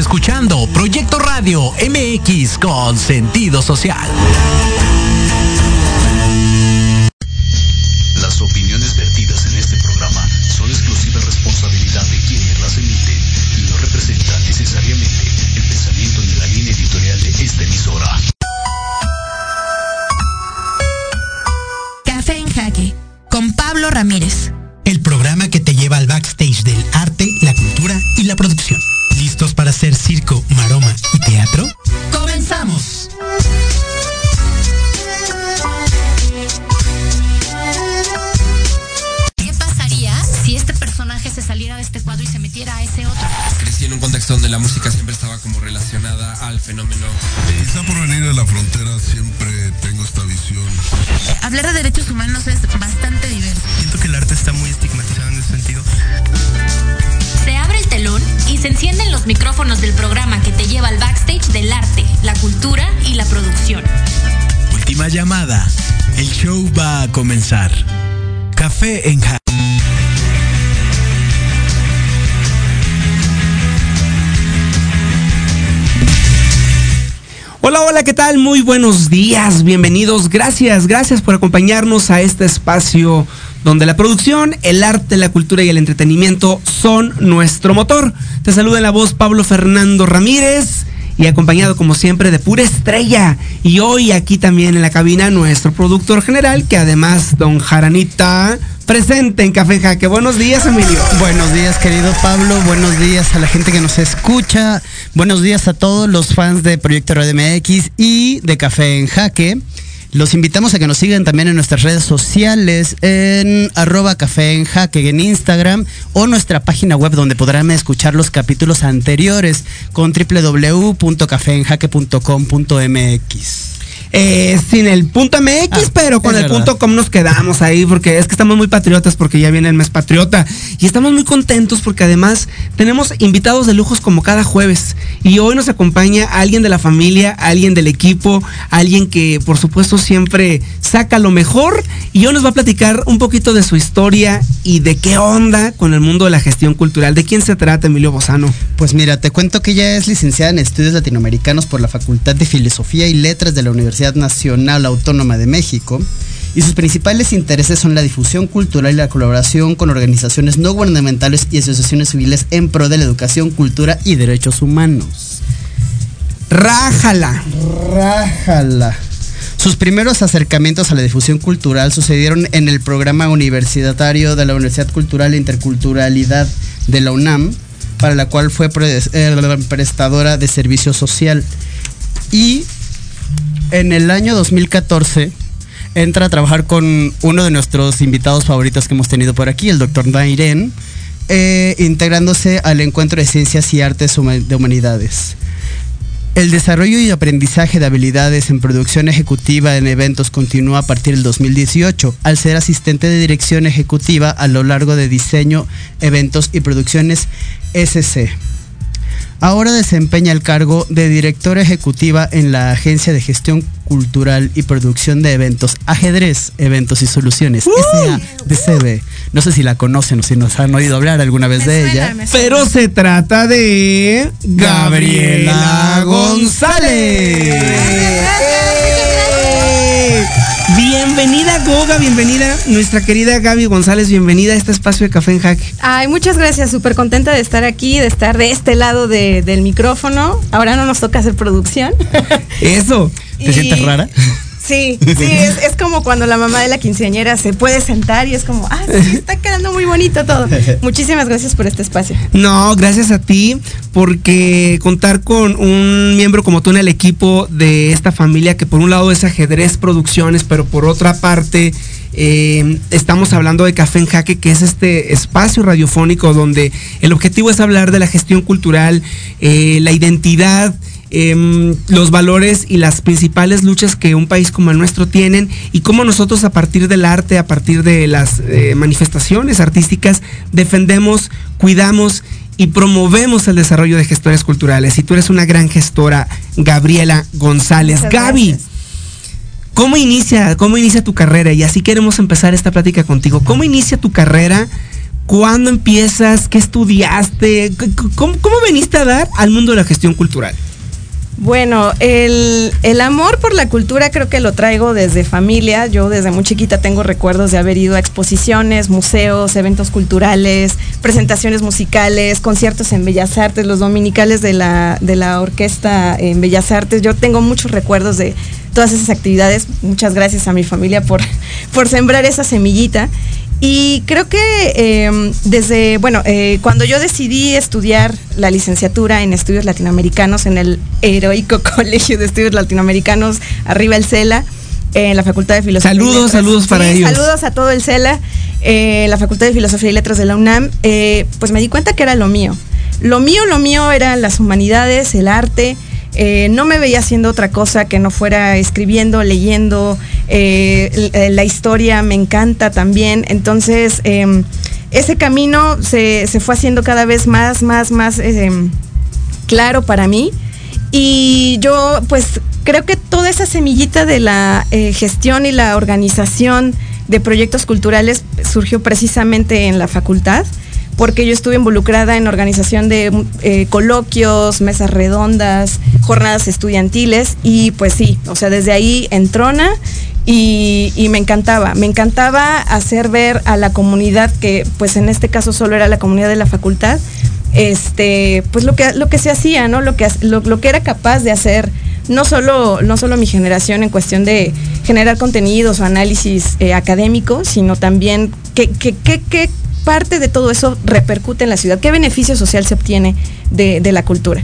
Escuchando Proyecto Radio MX con sentido social. Bienvenidos. Gracias, gracias por acompañarnos a este espacio donde la producción, el arte, la cultura y el entretenimiento son nuestro motor. Te saluda en la voz Pablo Fernando Ramírez y acompañado como siempre de pura estrella. Y hoy aquí también en la cabina nuestro productor general, que además don Jaranita presente en Café Jaque. Buenos días, Emilio. Buenos días, querido Pablo. Buenos días a la gente que nos escucha. Buenos días a todos los fans de Proyecto Radio MX y de Café en Jaque. Los invitamos a que nos sigan también en nuestras redes sociales, en arroba café en jaque en Instagram o nuestra página web donde podrán escuchar los capítulos anteriores con www.cafeenjaque.com.mx. Eh, sin el punto MX, Ah, pero con el verdad. punto com nos quedamos ahí porque es que estamos muy patriotas porque ya viene el mes patriota y estamos muy contentos porque además tenemos invitados de lujos como cada jueves y hoy nos acompaña alguien de la familia, alguien del equipo, alguien que por supuesto siempre saca lo mejor y hoy nos va a platicar un poquito de su historia y de qué onda con el mundo de la gestión cultural. ¿De quién se trata Emilio Bozano? Pues mira, te cuento que ella es licenciada en estudios latinoamericanos por la Facultad de Filosofía y Letras de la Universidad Nacional Autónoma de México. Y sus principales intereses son la difusión cultural y la colaboración con organizaciones no gubernamentales y asociaciones civiles en pro de la educación, cultura y derechos humanos. Rájala. Rájala. Sus primeros acercamientos a la difusión cultural sucedieron en el programa universitario de la Universidad Cultural e Interculturalidad de la UNAM, para la cual fue eh, prestadora de servicio social. Y en el año 2014 entra a trabajar con uno de nuestros invitados favoritos que hemos tenido por aquí, el doctor Nairen, eh, integrándose al encuentro de ciencias y artes de humanidades. El desarrollo y aprendizaje de habilidades en producción ejecutiva en eventos continúa a partir del 2018, al ser asistente de dirección ejecutiva a lo largo de diseño, eventos y producciones SC. Ahora desempeña el cargo de directora ejecutiva en la Agencia de Gestión Cultural y Producción de Eventos Ajedrez, Eventos y Soluciones, SADCB. No sé si la conocen o si nos han oído hablar alguna vez de ella. Pero se trata de Gabriela González. ¡Eh! Bienvenida Goga, bienvenida nuestra querida Gaby González, bienvenida a este espacio de Café en Jaque. Ay, muchas gracias, súper contenta de estar aquí, de estar de este lado de- del micrófono. Ahora no nos toca hacer producción. Eso. ¿Te Y- sientes rara? Sí, sí, es, es como cuando la mamá de la quinceañera se puede sentar y es como, ah, sí, está quedando muy bonito todo. Muchísimas gracias por este espacio. No, gracias a ti, porque contar con un miembro como tú en el equipo de esta familia, que por un lado es ajedrez producciones, pero por otra parte eh, estamos hablando de Café en Jaque, que es este espacio radiofónico donde el objetivo es hablar de la gestión cultural, eh, la identidad. Em, los valores y las principales luchas que un país como el nuestro tienen y cómo nosotros a partir del arte, a partir de las eh, manifestaciones artísticas, defendemos, cuidamos y promovemos el desarrollo de gestores culturales. Y tú eres una gran gestora, Gabriela González. Muchas Gaby, gracias. ¿cómo inicia, ¿cómo inicia tu carrera? Y así queremos empezar esta plática contigo. ¿Cómo inicia tu carrera ¿Cuándo empiezas? ¿Qué estudiaste? ¿Cómo, ¿Cómo, veniste a dar al mundo de la gestión cultural? Bueno, el, amor por la cultura creo que lo traigo desde familia. Yo desde muy chiquita tengo recuerdos de haber ido a exposiciones, museos, eventos culturales, presentaciones musicales, conciertos en Bellas Artes, los dominicales de la, de la orquesta en Bellas Artes. Yo tengo muchos recuerdos de todas esas actividades. Muchas gracias a mi familia por, por sembrar esa semillita. Y creo que em, desde, bueno, eh, cuando yo decidí estudiar la licenciatura en estudios latinoamericanos en el heroico Colegio de Estudios Latinoamericanos, arriba el CELA, en la Facultad de Filosofía. Saludos, saludos para ellos. Saludos a todo el CELA, eh, la Facultad de Filosofía y Letras de la UNAM, eh, pues me di cuenta que era lo mío. Lo mío, lo mío eran las humanidades, el arte, eh, no me veía haciendo otra cosa que no fuera escribiendo, leyendo. Eh, la historia me encanta también. Entonces, em, ese camino se, fue haciendo cada vez más, más, más em, claro para mí. Y yo, pues, creo que toda esa semillita de la eh, gestión y la organización de proyectos culturales surgió precisamente en la facultad porque yo estuve involucrada en organización de eh, coloquios, mesas redondas, jornadas estudiantiles y pues sí, o sea, desde ahí entrona y, y, me encantaba, me encantaba hacer ver a la comunidad que pues en este caso solo era la comunidad de la facultad, este, pues lo que, lo que se hacía, ¿no? Lo que, lo, que era capaz de hacer no solo, no solo mi generación en cuestión de generar contenidos o análisis eh, académicos, sino también qué, qué, qué, parte de todo eso repercute en la ciudad? ¿Qué beneficio social se obtiene de, la cultura?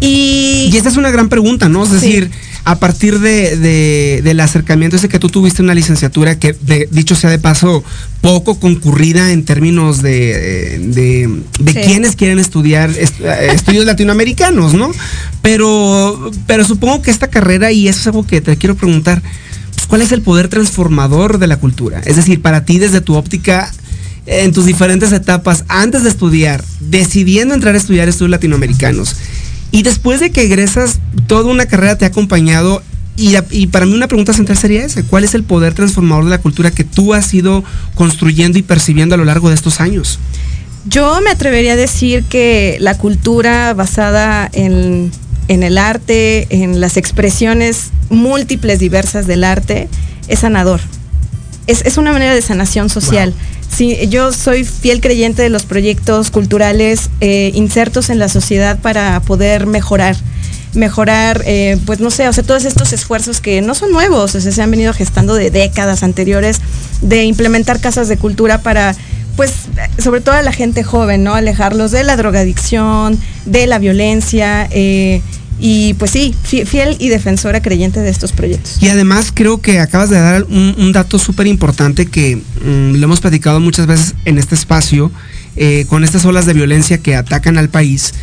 Y, esta es una gran pregunta, ¿no? Es decir, a partir de, del acercamiento ese que tú tuviste una licenciatura que, dicho sea de paso, poco concurrida en términos de, de, quienes quieren estudiar estudios latinoamericanos, ¿no? Pero, pero supongo que esta carrera, y eso es algo que te quiero preguntar, pues, ¿cuál es el poder transformador de la cultura? Es decir, para ti desde tu óptica, en tus diferentes etapas antes de estudiar, decidiendo entrar a estudiar estudios latinoamericanos. Y después de que egresas, toda una carrera te ha acompañado. Y, para mí una pregunta central sería esa, ¿cuál es el poder transformador de la cultura que tú has ido construyendo y percibiendo a lo largo de estos años? Yo me atrevería a decir que la cultura basada en, el arte, en las expresiones múltiples, diversas del arte, es sanador. Es, una manera de sanación social. Sí, yo soy fiel creyente de los proyectos culturales eh, insertos en la sociedad para poder mejorar mejorar, eh, pues no sé, o sea, todos estos esfuerzos que no son nuevos, o sea, se han venido gestando de décadas anteriores de implementar casas de cultura para, pues, sobre todo a la gente joven, ¿no? Alejarlos de la drogadicción, de la violencia, eh, y pues sí, fiel y defensora creyente de estos proyectos. Y además creo que acabas de dar un, dato súper importante que mm, lo hemos platicado muchas veces en este espacio, eh, con estas olas de violencia que atacan al país.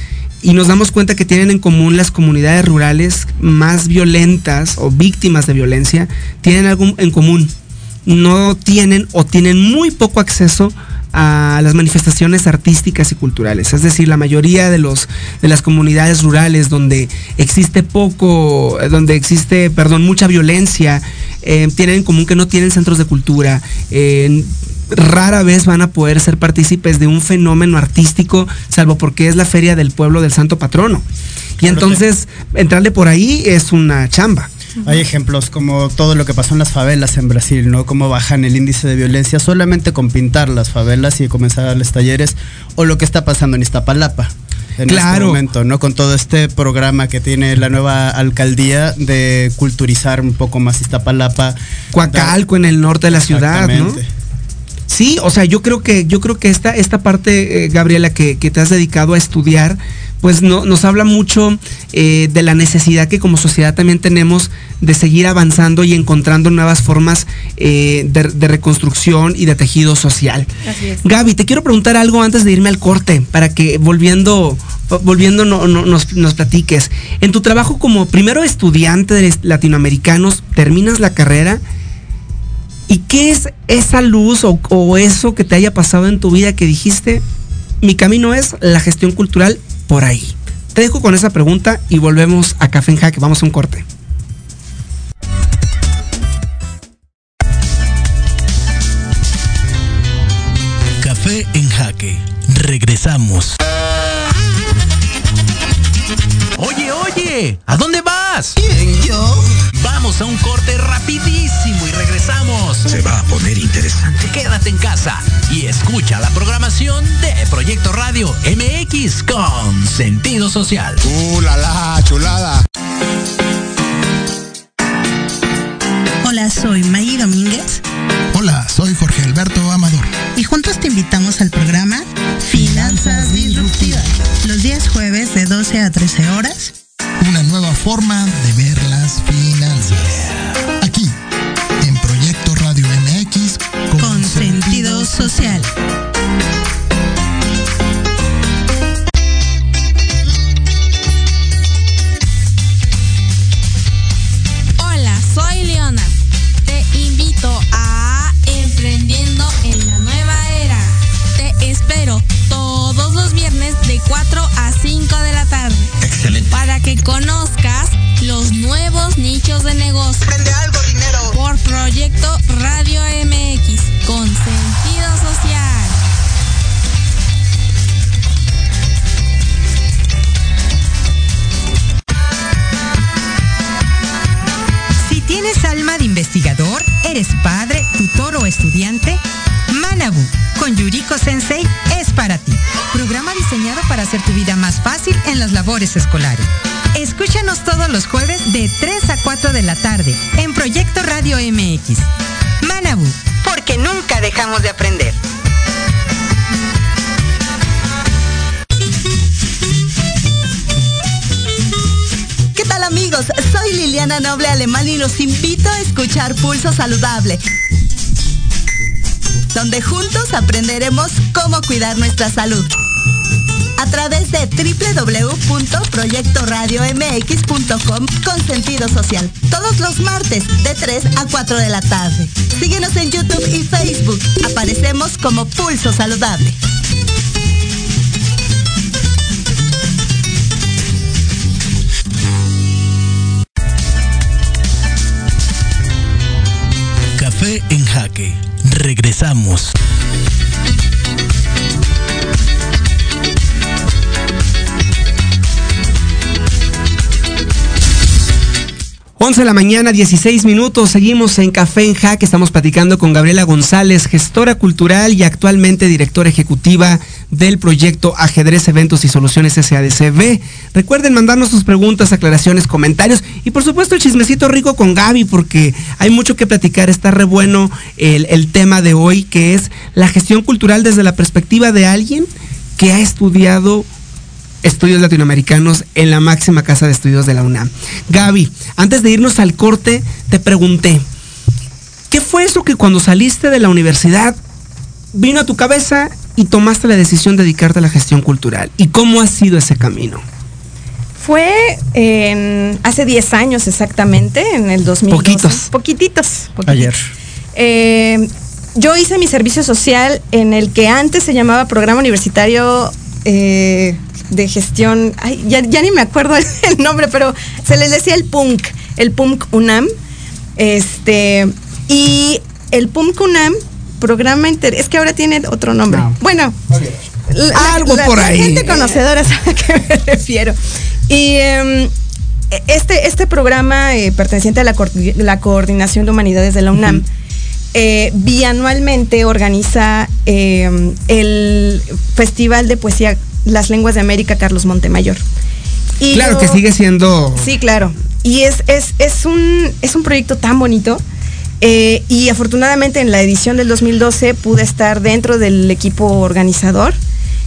Y nos damos cuenta que tienen en común las comunidades rurales más violentas o víctimas de violencia, tienen algo en común. No tienen o tienen muy poco acceso a las manifestaciones artísticas y culturales. Es decir, la mayoría de, los, de las comunidades rurales donde existe poco, donde existe, perdón, mucha violencia, eh, tienen en común que no tienen centros de cultura. Eh, rara vez van a poder ser partícipes de un fenómeno artístico, salvo porque es la feria del pueblo del santo patrono. Y entonces, entrarle por ahí es una chamba. Hay ejemplos como todo lo que pasó en las favelas en Brasil, ¿no? Cómo bajan el índice de violencia solamente con pintar las favelas y comenzar a los talleres, o lo que está pasando en Iztapalapa. En este claro. este momento, ¿no? Con todo este programa que tiene la nueva alcaldía de culturizar un poco más Iztapalapa. Coacalco en el norte de la ciudad, ¿no? Sí, o sea, yo creo que, yo creo que esta, esta parte, eh, Gabriela, que, te has dedicado a estudiar, pues no, nos habla mucho eh, de la necesidad que como sociedad también tenemos de seguir avanzando y encontrando nuevas formas eh, de, reconstrucción y de tejido social. Así es. Gaby, te quiero preguntar algo antes de irme al corte, para que volviendo, volviendo nos, nos platiques. En tu trabajo como primero estudiante de latinoamericanos, terminas la carrera. ¿Y qué es esa luz o, o, eso que te haya pasado en tu vida que dijiste, mi camino es la gestión cultural por ahí? Te dejo con esa pregunta y volvemos a Café en Jaque. Vamos a un corte. Café en Jaque. Regresamos. Oye, oye, ¿a dónde vas? ¿Quién? Vamos a un corte rapidísimo y regresamos. Se va a poner interesante. Quédate en casa y escucha la programación de Proyecto Radio MX con sentido social. ¡Uh, la, la chulada! Hola, soy Maggie Domínguez. Hola, soy Jorge Alberto Amador. Y juntos te invitamos al programa Finanzas Disruptivas. Los días jueves de 12 a 13 horas. Una nueva forma de ver Hola, soy Leona. Te invito a Emprendiendo en la Nueva Era. Te espero todos los viernes de 4 a 5 de la tarde. Excelente. Para que conozcas los nuevos nichos de negocio. Prende algo, dinero. Por Proyecto Radio eres padre, tutor o estudiante, Manabu con Yuriko Sensei es para ti. Programa diseñado para hacer tu vida más fácil en las labores escolares. Escúchanos todos los jueves de 3 a 4 de la tarde en Proyecto Radio MX. Manabu, porque nunca dejamos de aprender. Liliana Noble Alemán y los invito a escuchar Pulso Saludable, donde juntos aprenderemos cómo cuidar nuestra salud. A través de www.proyectoradiomx.com con sentido social. Todos los martes de 3 a 4 de la tarde. Síguenos en YouTube y Facebook. Aparecemos como Pulso Saludable. En Jaque. Regresamos. Once de la mañana, 16 minutos. Seguimos en Café en Jaque. Estamos platicando con Gabriela González, gestora cultural y actualmente directora ejecutiva del proyecto Ajedrez Eventos y Soluciones SADCB. Recuerden mandarnos sus preguntas, aclaraciones, comentarios y por supuesto el chismecito rico con Gaby porque hay mucho que platicar. Está re bueno el, el tema de hoy que es la gestión cultural desde la perspectiva de alguien que ha estudiado estudios latinoamericanos en la máxima casa de estudios de la UNAM. Gaby, antes de irnos al corte, te pregunté, ¿qué fue eso que cuando saliste de la universidad vino a tu cabeza y tomaste la decisión de dedicarte a la gestión cultural? ¿Y cómo ha sido ese camino? Fue en, hace 10 años exactamente, en el 2000. Poquitos. Poquititos. poquititos. Ayer. Eh, yo hice mi servicio social en el que antes se llamaba Programa Universitario eh, de Gestión, ay, ya, ya, ni me acuerdo el nombre, pero se les decía el PUNC, el PUNC UNAM. Este, y el PUNC UNAM, programa inter, es que ahora tiene otro nombre. No. Bueno, okay. la, algo la, por la ahí. gente conocedora sabe a qué me refiero. Y um, este, este programa eh, perteneciente a la, la, Coordinación de Humanidades de la UNAM. Uh -huh. Eh, bianualmente organiza eh, el Festival de Poesía Las Lenguas de América Carlos Montemayor. Y claro yo, que sigue siendo. Sí, claro. Y es, es, es, un, es un proyecto tan bonito. Eh, y afortunadamente en la edición del 2012 pude estar dentro del equipo organizador,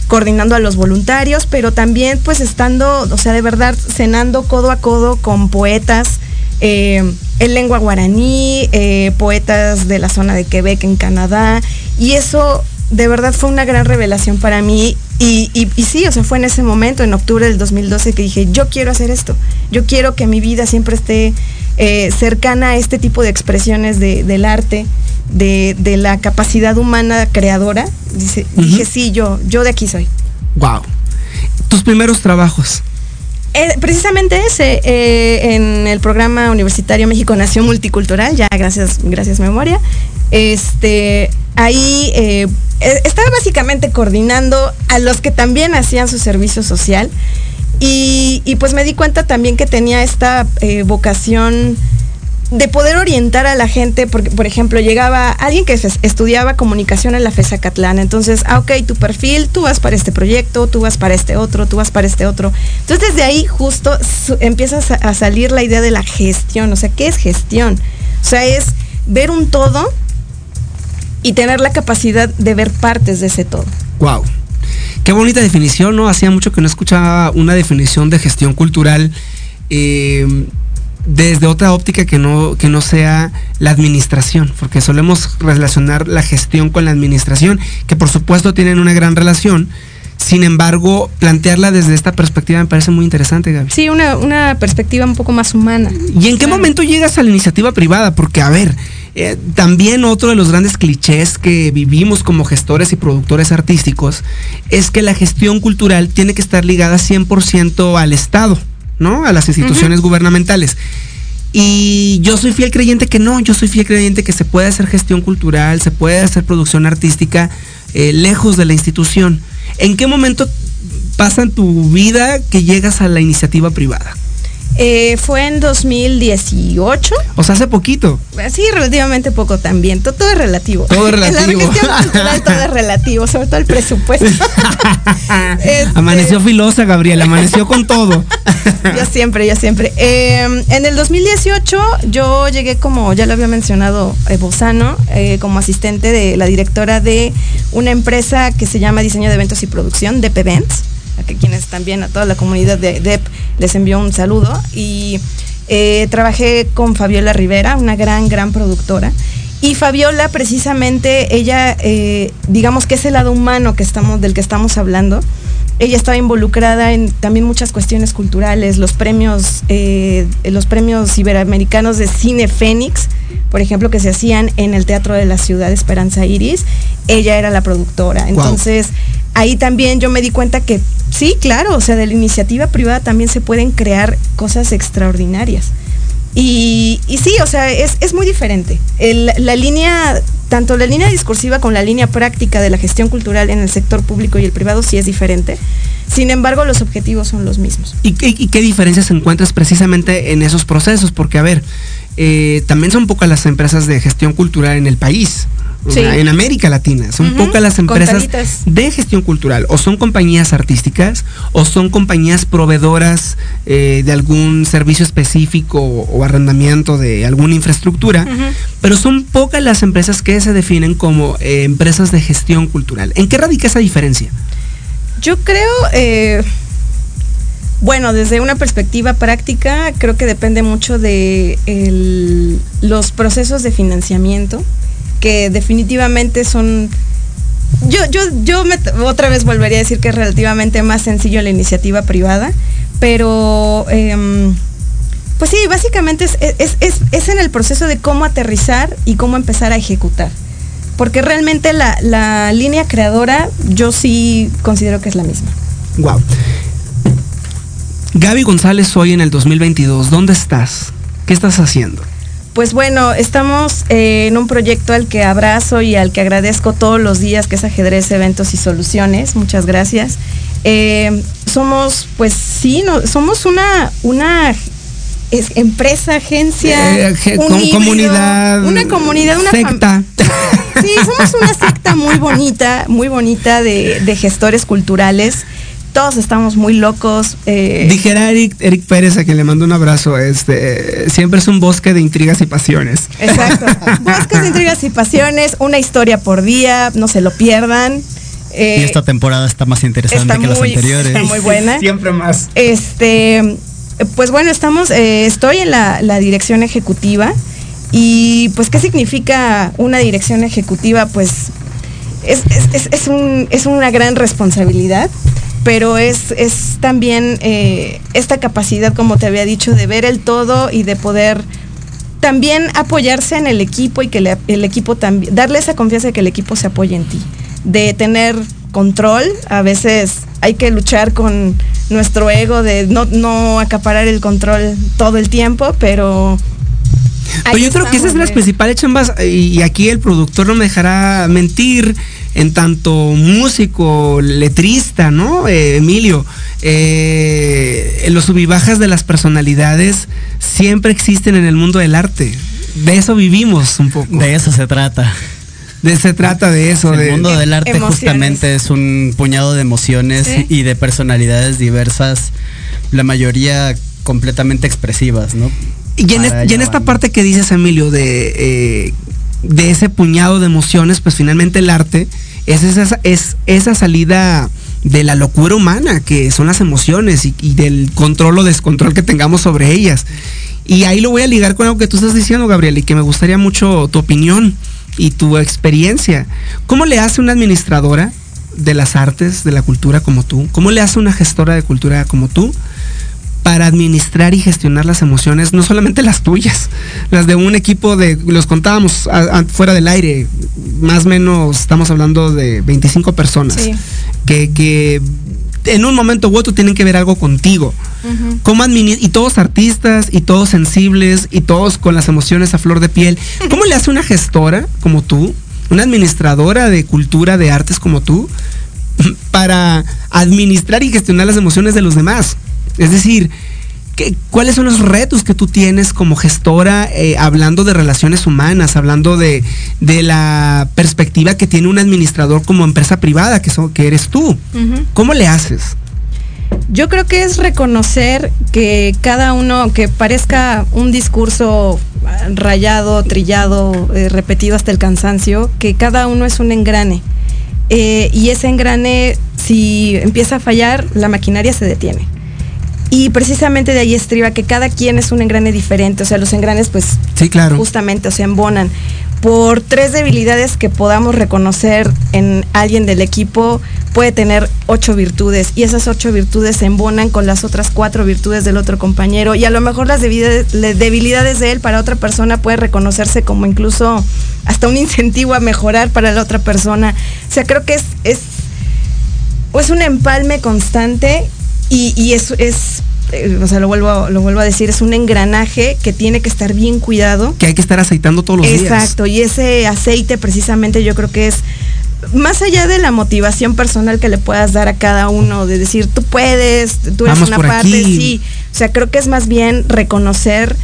coordinando a los voluntarios, pero también pues estando, o sea, de verdad, cenando codo a codo con poetas, eh, en lengua guaraní, eh, poetas de la zona de Quebec en Canadá, y eso de verdad fue una gran revelación para mí. Y, y, y, sí, o sea, fue en ese momento, en octubre del 2012, que dije, yo quiero hacer esto, yo quiero que mi vida siempre esté eh, cercana a este tipo de expresiones de, del arte, de, de, la capacidad humana creadora. Dice, uh -huh. Dije, sí, yo, yo de aquí soy. Wow. Tus primeros trabajos. Eh, precisamente ese, eh, en el programa universitario México Nación Multicultural, ya gracias, gracias memoria, Este, ahí eh, e, estaba básicamente coordinando a los que también hacían su servicio social. Y, pues me di cuenta también que tenía esta vocación de poder orientar a la gente, porque por ejemplo llegaba alguien que estudiaba comunicación en la FESA Catlán, entonces, ah, ok, tu perfil, tú vas para este proyecto, tú vas para este otro, tú vas para este otro. Entonces desde ahí justo empiezas a salir la idea de la gestión, o sea, ¿qué es gestión? O sea, es ver un todo y tener la capacidad de ver partes de ese todo. Wow. Qué bonita definición, ¿no? Hacía mucho que no escuchaba una definición de gestión cultural. Eh, desde otra óptica que no, que no sea la administración, porque solemos relacionar la gestión con la administración, que por supuesto tienen una gran relación. Sin embargo, plantearla desde esta perspectiva me parece muy interesante, Gaby. Sí, una, perspectiva un poco más humana. ¿Y en qué momento llegas a la iniciativa privada? Porque, a ver, eh, también otro de los grandes clichés que vivimos como gestores y productores artísticos es que la gestión cultural tiene que estar ligada 100% al Estado. ¿No? A las instituciones gubernamentales. Y yo soy fiel creyente que no, yo soy fiel creyente que se puede hacer gestión cultural, se puede hacer producción artística eh, lejos de la institución. ¿En qué momento pasa en tu vida que llegas a la iniciativa privada? Eh, fue en 2018. O sea, hace poquito. Sí, relativamente poco también. Todo, es relativo. Todo es relativo. la todo es relativo, sobre todo el presupuesto. Este, amaneció filosa, Gabriela, amaneció con todo. yo siempre, yo siempre. Em, en el 2018 yo llegué como, ya lo había mencionado eh, Bozano, eh, como asistente de la directora de una empresa que se llama Diseño de Eventos y Producción, DP Events a que quienes también, a toda la comunidad de DEP, les envió un saludo. Y eh, trabajé con Fabiola Rivera, una gran, gran productora. Y Fabiola, precisamente, ella, eh, digamos que es el lado humano que estamos, del que estamos hablando. Ella estaba involucrada en también muchas cuestiones culturales, los premios, eh, los premios iberoamericanos de cine Fénix, por ejemplo, que se hacían en el Teatro de la Ciudad Esperanza Iris. Ella era la productora. Entonces, ahí también yo me di cuenta que sí, claro, o sea, de la iniciativa privada también se pueden crear cosas extraordinarias. Y, sí, o sea, es, muy diferente. la línea, tanto la línea discursiva con la línea práctica de la gestión cultural en el sector público y el privado sí es diferente. Sin embargo, los objetivos son los mismos. ¿Y y qué diferencias encuentras precisamente en esos procesos? Porque, a ver, eh, también son pocas las empresas de gestión cultural en el país. En América Latina, son pocas las empresas de gestión cultural. O son compañías artísticas, o son compañías proveedoras eh, de algún servicio específico o, arrendamiento de alguna infraestructura. Pero son pocas las empresas que se definen como eh, empresas de gestión cultural. ¿En qué radica esa diferencia? Yo creo, bueno, desde una perspectiva práctica, creo que depende mucho de los procesos de financiamiento, que definitivamente son... Yo, yo, yo otra vez volvería a decir que es relativamente más sencillo la iniciativa privada, pero em, pues sí, básicamente es, en el proceso de cómo aterrizar y cómo empezar a ejecutar. Porque realmente la, la línea creadora yo sí considero que es la misma. Wow. Gaby González, hoy en el 2022, ¿dónde estás? ¿Qué estás haciendo? Pues bueno, estamos eh, en un proyecto al que abrazo y al que agradezco todos los días, que es Ajedrez, Eventos y Soluciones. Muchas gracias. Eh, somos, pues sí, no, somos una, una empresa, agencia, eh, comunidad, una comunidad, una secta. Sí, somos una secta muy bonita, muy bonita de, de gestores culturales todos estamos muy locos. Eh. Dijera Eric, Eric Pérez, a quien le mando un abrazo, este, siempre es un bosque de intrigas y pasiones. Exacto. Bosques de intrigas y pasiones, una historia por día, no se lo pierdan. Eh, y esta temporada está más interesante que las anteriores. Está muy buena. Siempre más. Este, pues bueno, estamos, eh, estoy en la, dirección ejecutiva. Y pues, ¿qué significa una dirección ejecutiva? Pues es, es una gran responsabilidad pero es, es también eh, esta capacidad, como te había dicho, de ver el todo y de poder también apoyarse en el equipo y que el equipo también, darle esa confianza de que el equipo se apoye en ti, de tener control, a veces hay que luchar con nuestro ego de no, no acaparar el control todo el tiempo, pero Pues yo creo que esas son las principales chambas y aquí el productor no me dejará mentir en tanto músico, letrista, ¿no? Eh, Emilio, eh, los subibajas de las personalidades siempre existen en el mundo del arte. De eso vivimos un poco. De eso se trata. De se trata de eso. El mundo del arte justamente es un puñado de emociones y de personalidades diversas, la mayoría completamente expresivas, ¿no? Y en, esta parte que dices, Emilio, de, eh, de ese puñado de emociones, pues finalmente el arte es esa, es esa salida de la locura humana, que son las emociones y, del control o descontrol que tengamos sobre ellas. Y ahí lo voy a ligar con algo que tú estás diciendo, Gabriel, y que me gustaría mucho tu opinión y tu experiencia. ¿Cómo le hace una administradora de las artes, de la cultura como tú? ¿Cómo le hace una gestora de cultura como tú para administrar y gestionar las emociones, no solamente las tuyas, las de un equipo de, los contábamos fuera del aire, más o menos estamos hablando de 25 personas, que, en un momento u otro tienen que ver algo contigo. y todos artistas, y todos sensibles, y todos con las emociones a flor de piel. ¿Cómo le hace una gestora como tú, una administradora de cultura, de artes como tú, para administrar y gestionar las emociones de los demás? Es decir, ¿cuáles son los retos que tú tienes como gestora eh, hablando de relaciones humanas, hablando de, la perspectiva que tiene un administrador como empresa privada, que, que eres tú? ¿Cómo le haces? Yo creo que es reconocer que cada uno, que parezca un discurso rayado, trillado, eh, repetido hasta el cansancio, que cada uno es un engrane. Eh, y ese engrane, si empieza a fallar, la maquinaria se detiene. Y precisamente de ahí estriba que cada quien es un engrane diferente, o sea, los engranes pues sí, claro. justamente, o sea, embonan. Por tres debilidades que podamos reconocer en alguien del equipo, puede tener ocho virtudes y esas ocho virtudes se embonan con las otras cuatro virtudes del otro compañero y a lo mejor las debilidades de él para otra persona puede reconocerse como incluso hasta un incentivo a mejorar para la otra persona. O sea, creo que es, es, es un empalme constante y, eso es, eh, o sea, lo vuelvo, lo vuelvo a decir, es un engranaje que tiene que estar bien cuidado. Que hay que estar aceitando todos los días. Exacto, y ese aceite precisamente yo creo que es más allá de la motivación personal que le puedas dar a cada uno, de decir, tú puedes, tú eres una parte, sí. O sea, creo que es más bien reconocer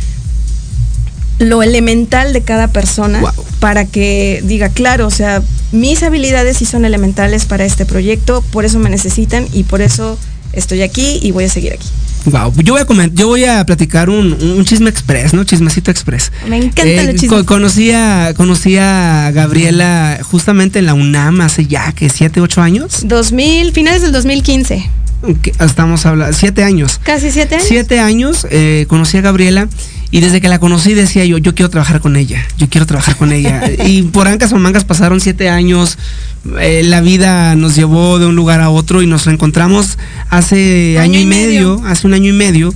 lo elemental de cada persona para que diga, claro, o sea, mis habilidades sí son elementales para este proyecto, por eso me necesitan y por eso estoy aquí y voy a seguir aquí. Wow, yo voy a yo voy a platicar un, chisme express, ¿no? Chismecito express. Me encanta el eh, chisme. conocí, a, Gabriela justamente en la UNAM hace ya que siete, ocho años. 2000, finales del 2015. Estamos hablando, siete años. Casi siete años. Siete años, eh, conocí a Gabriela y desde que la conocí decía yo, yo quiero trabajar con ella, yo quiero trabajar con ella. y por ancas o mangas pasaron siete años, eh, la vida nos llevó de un lugar a otro y nos reencontramos hace año, y medio, hace un año y medio.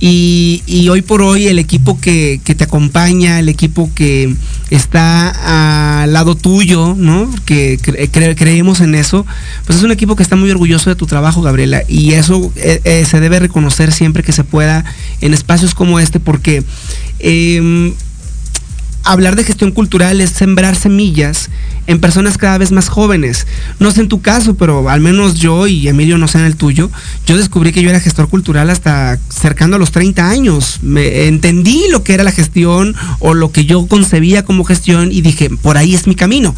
Y, hoy por hoy el equipo que, te acompaña, el equipo que está al lado tuyo, ¿no? Que creemos en eso, pues es un equipo que está muy orgulloso de tu trabajo, Gabriela. Y eso eh, eh, se debe reconocer siempre que se pueda en espacios como este, porque em, hablar de gestión cultural es sembrar semillas en personas cada vez más jóvenes. No sé en tu caso, pero al menos yo y Emilio no sé en el tuyo, yo descubrí que yo era gestor cultural hasta cercando a los 30 años. Me entendí lo que era la gestión o lo que yo concebía como gestión y dije, por ahí es mi camino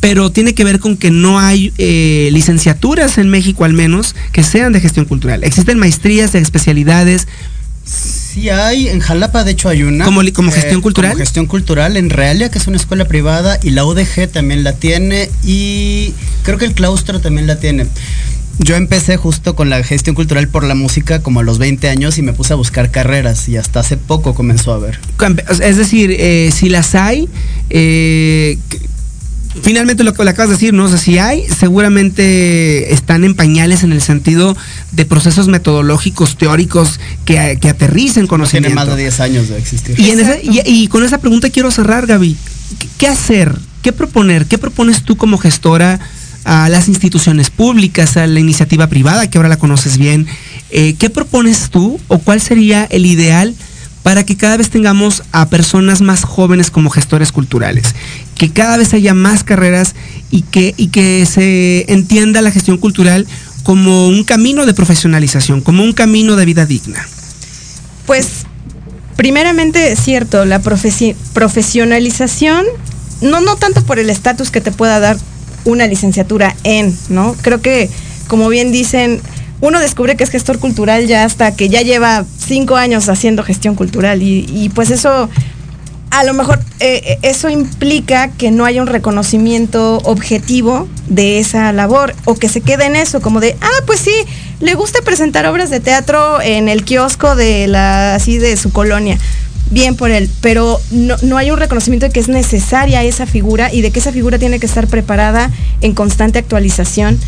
pero tiene que ver con que no hay eh, licenciaturas en México al menos que sean de gestión cultural. Existen maestrías de especialidades, Sí hay, en Jalapa de hecho hay una. ¿Como, como gestión eh, cultural? Como gestión cultural, en Realia, que es una escuela privada, y la UDG también la tiene, y creo que el claustro también la tiene. Yo empecé justo con la gestión cultural por la música como a los 20 años y me puse a buscar carreras y hasta hace poco comenzó a ver. Es decir, eh, si las hay, eh, finalmente lo que le acabas de decir, ¿no? O sea, si hay, seguramente están en pañales en el sentido de procesos metodológicos, teóricos, que, que aterricen conocimiento. Tiene más de 10 años de existir. Y, con esa pregunta quiero cerrar, Gaby. ¿Qué, hacer? ¿Qué proponer? ¿Qué propones tú como gestora a las instituciones públicas, a la iniciativa privada, que ahora la conoces bien? Eh, ¿Qué propones tú o cuál sería el ideal para que cada vez tengamos a personas más jóvenes como gestores culturales, que cada vez haya más carreras y que, y que se entienda la gestión cultural como un camino de profesionalización, como un camino de vida digna? Pues, primeramente es cierto, la profesionalización, no, no tanto por el estatus que te pueda dar una licenciatura en, ¿no? Creo que, como bien dicen, uno descubre que es gestor cultural ya hasta que ya lleva cinco años haciendo gestión cultural y, pues eso a lo mejor eh, eso implica que no haya un reconocimiento objetivo de esa labor o que se quede en eso, como de, ah, pues sí, le gusta presentar obras de teatro en el kiosco de la, así de su colonia. Bien por él, pero no, no hay un reconocimiento de que es necesaria esa figura y de que esa figura tiene que estar preparada en constante actualización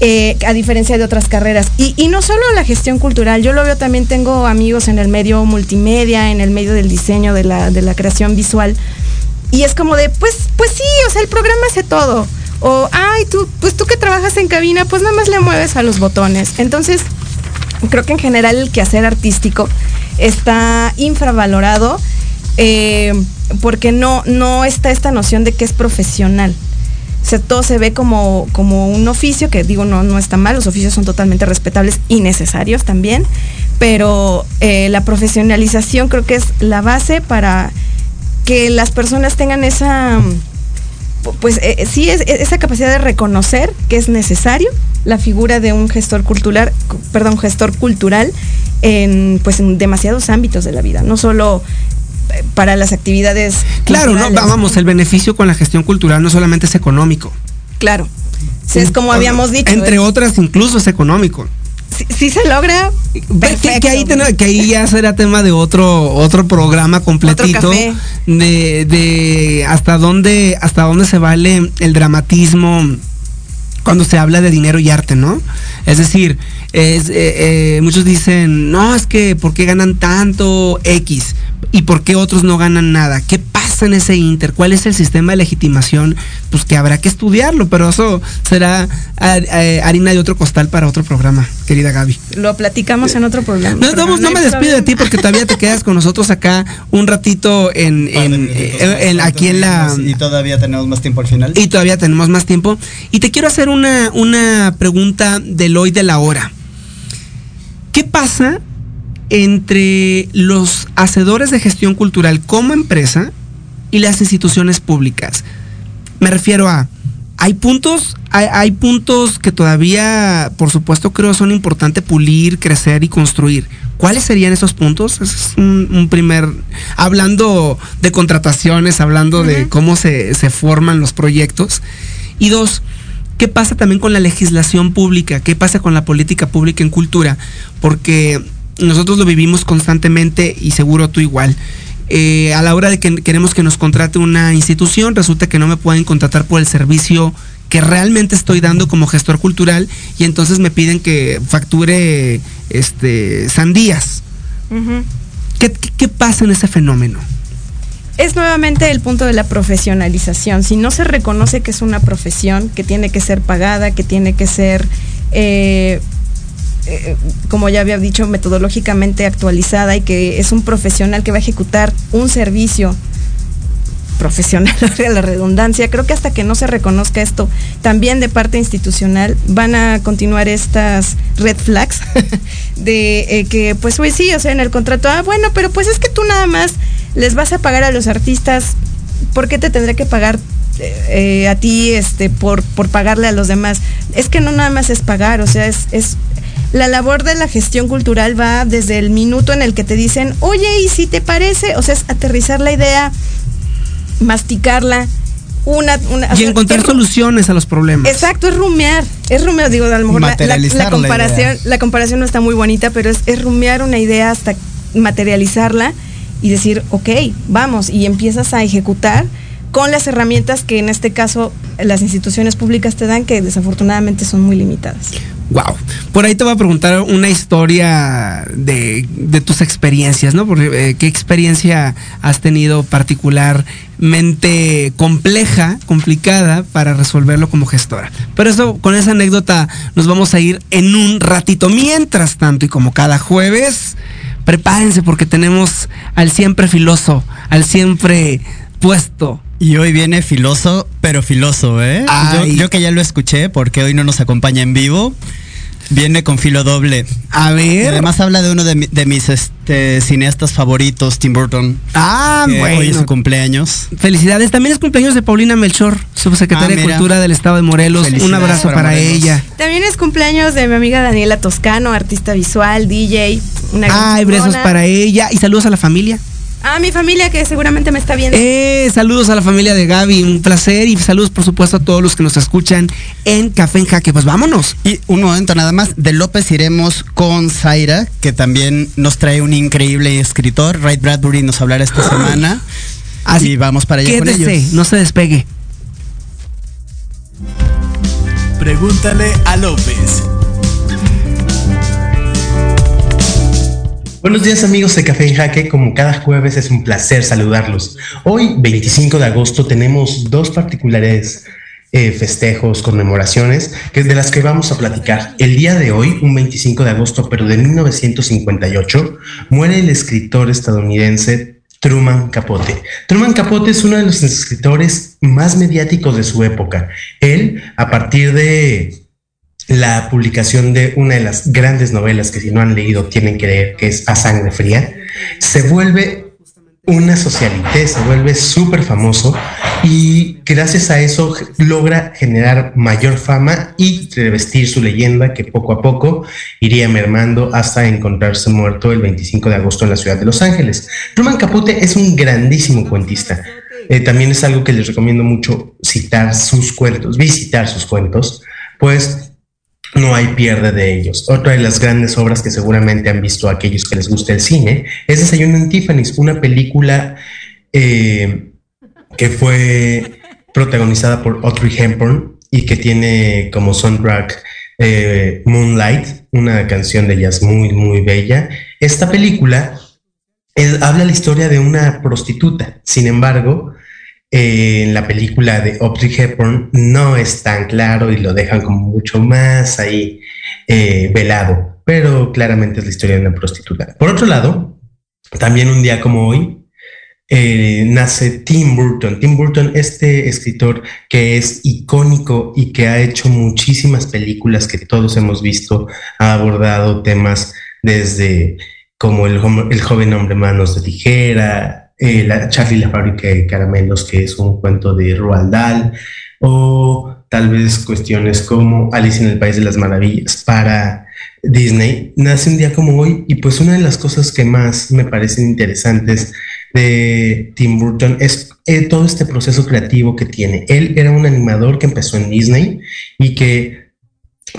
eh, a diferencia de otras carreras. Y, no solo la gestión cultural, yo lo veo también, tengo amigos en el medio multimedia, en el medio del diseño, de la, de la creación visual. Y es como de, pues, pues sí, o sea, el programa hace todo. O, ay, tú, pues tú que trabajas en cabina, pues nada más le mueves a los botones. Entonces, creo que en general el quehacer artístico está infravalorado eh, porque no, no está esta noción de que es profesional todo se ve como, como un oficio, que digo, no, no está mal, los oficios son totalmente respetables y necesarios también, pero eh, la profesionalización creo que es la base para que las personas tengan esa, pues eh, sí, es, esa capacidad de reconocer que es necesario la figura de un gestor cultural, perdón, gestor cultural en, pues, en demasiados ámbitos de la vida, no solo para las actividades. Claro, no, vamos, el beneficio con la gestión cultural no solamente es económico. Claro. es como habíamos dicho. Entre ¿eh? otras, incluso es económico. Si, se logra. Que, que, ahí que, ahí ya será tema de otro, otro programa completito. de, de hasta dónde, hasta dónde se vale el dramatismo cuando se habla de dinero y arte, ¿no? Es decir, es, eh, eh, muchos dicen, no, es que ¿por qué ganan tanto X? ¿Y por qué otros no ganan nada? ¿Qué pasa en ese inter? ¿Cuál es el sistema de legitimación? Pues que habrá que estudiarlo, pero eso será eh, harina de otro costal para otro programa, querida Gaby. Lo platicamos en otro programa. No, no, me despido de ti porque todavía te quedas con nosotros acá un ratito en, aquí en la... Y todavía tenemos más tiempo al final. Y todavía tenemos más tiempo. Y te quiero hacer una, una pregunta del hoy de la hora. ¿Qué pasa entre los hacedores de gestión cultural como empresa y las instituciones públicas. Me refiero a, hay puntos, hay, puntos que todavía, por supuesto, creo son importantes pulir, crecer y construir. ¿Cuáles serían esos puntos? Es un, primer, hablando de contrataciones, hablando de cómo se, se forman los proyectos. Y dos, ¿qué pasa también con la legislación pública? ¿Qué pasa con la política pública en cultura? Porque nosotros lo vivimos constantemente y seguro tú igual. Eh, a la hora de que queremos que nos contrate una institución, resulta que no me pueden contratar por el servicio que realmente estoy dando como gestor cultural y entonces me piden que facture este sandías. ¿Qué, pasa en ese fenómeno? Es nuevamente el punto de la profesionalización. Si no se reconoce que es una profesión, que tiene que ser pagada, que tiene que ser eh, eh, como ya había dicho, metodológicamente actualizada y que es un profesional que va a ejecutar un servicio profesional, la redundancia. Creo que hasta que no se reconozca esto también de parte institucional, van a continuar estas red flags de eh, que, pues, pues sí, o sea, en el contrato, ah, bueno, pero pues es que tú nada más les vas a pagar a los artistas, ¿por qué te tendré que pagar eh, a ti este, por, por pagarle a los demás? Es que no nada más es pagar, o sea, es, es la labor de la gestión cultural va desde el minuto en el que te dicen, oye, ¿y si te parece? O sea, es aterrizar la idea, masticarla, una, y encontrar soluciones a los problemas. Exacto, es rumear, es rumear, digo, a lo mejor la, comparación, la, comparación no está muy bonita, pero es, es rumear una idea hasta materializarla y decir, ok, vamos, y empiezas a ejecutar con las herramientas que en este caso las instituciones públicas te dan, que desafortunadamente son muy limitadas. Wow. Por ahí te voy a preguntar una historia de, tus experiencias, ¿no? Porque, eh, ¿Qué experiencia has tenido particularmente compleja, complicada para resolverlo como gestora? Pero eso, con esa anécdota nos vamos a ir en un ratito. Mientras tanto, y como cada jueves, prepárense porque tenemos al siempre filoso, al siempre puesto. Y hoy viene filoso, pero filoso, ¿eh? Yo, yo, que ya lo escuché porque hoy no nos acompaña en vivo. Viene con filo doble. A ver. Además habla de uno de, mis este, cineastas favoritos, Tim Burton. Ah, bueno. Hoy es su cumpleaños. Felicidades. También es cumpleaños de Paulina Melchor, subsecretaria ah, de Cultura del Estado de Morelos. Un abrazo para, ella. También es cumpleaños de mi amiga Daniela Toscano, artista visual, DJ. Una Ay, besos para ella. Y saludos a la familia. A mi familia que seguramente me está viendo. Eh, saludos a la familia de Gaby, un placer y saludos por supuesto a todos los que nos escuchan en Café en Jaque. Pues vámonos. Y un momento nada más, de López iremos con Zaira, que también nos trae un increíble escritor. Ray Bradbury nos hablará esta semana. Así y vamos para allá con ellos. No se despegue. Pregúntale a López. Buenos días amigos de Café en Jaque, como cada jueves es un placer saludarlos. Hoy, 25 de agosto, tenemos dos particulares eh, festejos, conmemoraciones, que de las que vamos a platicar. El día de hoy, un 25 de agosto, pero de 1958, muere el escritor estadounidense Truman Capote. Truman Capote es uno de los escritores más mediáticos de su época. Él, a partir de la publicación de una de las grandes novelas que si no han leído tienen que leer, que es A Sangre Fría, se vuelve una socialité, se vuelve súper famoso y gracias a eso logra generar mayor fama y revestir su leyenda que poco a poco iría mermando hasta encontrarse muerto el 25 de agosto en la ciudad de Los Ángeles. Truman Capote es un grandísimo cuentista. Eh, también es algo que les recomiendo mucho citar sus cuentos, visitar sus cuentos, pues no hay pierde de ellos. Otra de las grandes obras que seguramente han visto aquellos que les gusta el cine es Desayuno en Tiffany's, una película eh, que fue protagonizada por Audrey Hepburn y que tiene como soundtrack eh, Moonlight, una canción de jazz muy, muy bella. Esta película habla la historia de una prostituta, sin embargo, en la película de Audrey Hepburn no es tan claro y lo dejan como mucho más ahí eh, velado, pero claramente es la historia de una prostituta. Por otro lado, también un día como hoy, eh, nace Tim Burton. Tim Burton, este escritor que es icónico y que ha hecho muchísimas películas que todos hemos visto, ha abordado temas desde como el, el joven hombre manos de tijera, eh, la Charlie la fábrica de caramelos, que es un cuento de Roald Dahl, o tal vez cuestiones como Alice en el País de las Maravillas para Disney, nace un día como hoy y pues una de las cosas que más me parecen interesantes de Tim Burton es eh, todo este proceso creativo que tiene. Él era un animador que empezó en Disney y que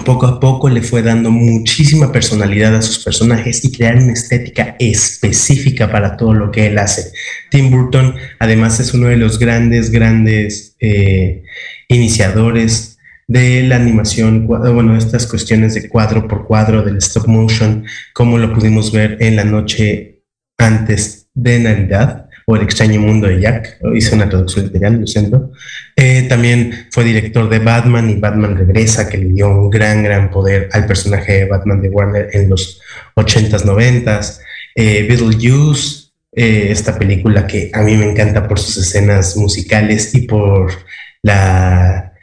poco a poco le fue dando muchísima personalidad a sus personajes y crear una estética específica para todo lo que él hace. Tim Burton además es uno de los grandes, grandes eh, iniciadores de la animación, bueno, estas cuestiones de cuadro por cuadro, del stop motion, como lo pudimos ver en la noche antes de Navidad o El extraño mundo de Jack, hice una traducción literal, lo siento. Eh, también fue director de Batman y Batman Regresa, que le dio un gran, gran poder al personaje de Batman de Warner en los 80s, 90s. Eh, Beetlejuice, eh, esta película que a mí me encanta por sus escenas musicales y por la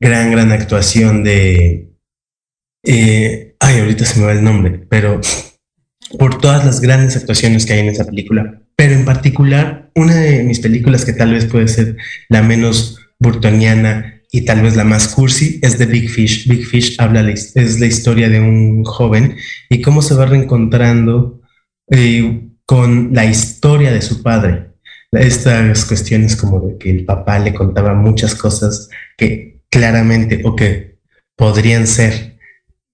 gran, gran actuación de... Eh, ay, ahorita se me va el nombre, pero por todas las grandes actuaciones que hay en esa película pero en particular una de mis películas que tal vez puede ser la menos burtoniana y tal vez la más cursi es The Big Fish. Big Fish habla, es la historia de un joven y cómo se va reencontrando eh, con la historia de su padre. Estas cuestiones como de que el papá le contaba muchas cosas que claramente o que podrían ser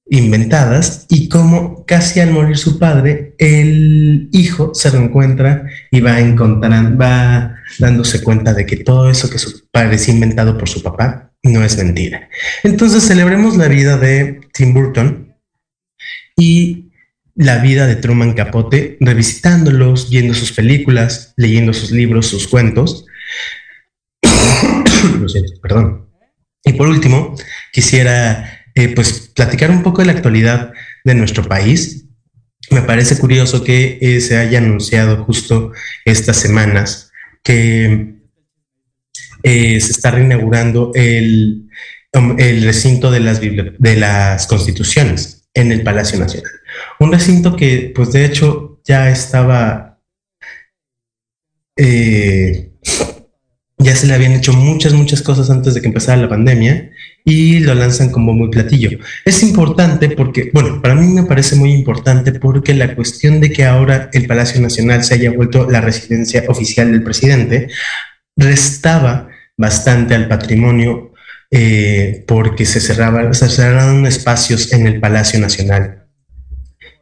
inventadas y como casi al morir su padre, el hijo se reencuentra y va encontrando, va dándose cuenta de que todo eso que su padre es inventado por su papá no es mentira. Entonces celebremos la vida de Tim Burton y la vida de Truman Capote, revisitándolos, viendo sus películas, leyendo sus libros, sus cuentos. Perdón. Y por último, quisiera eh, pues platicar un poco de la actualidad de nuestro país. me parece curioso que eh, se haya anunciado justo estas semanas que eh, se está reinaugurando el, um, recinto de las, constituciones en el Palacio Nacional. Un recinto que, pues de hecho, ya estaba... ya se le habían hecho muchas, muchas cosas antes de que empezara la pandemia y lo lanzan como muy platillo. Es importante porque, bueno, para mí me parece muy importante porque la cuestión de que ahora el Palacio Nacional se haya vuelto la residencia oficial del presidente restaba bastante al patrimonio eh, porque se, cerraba, se cerraron espacios en el Palacio Nacional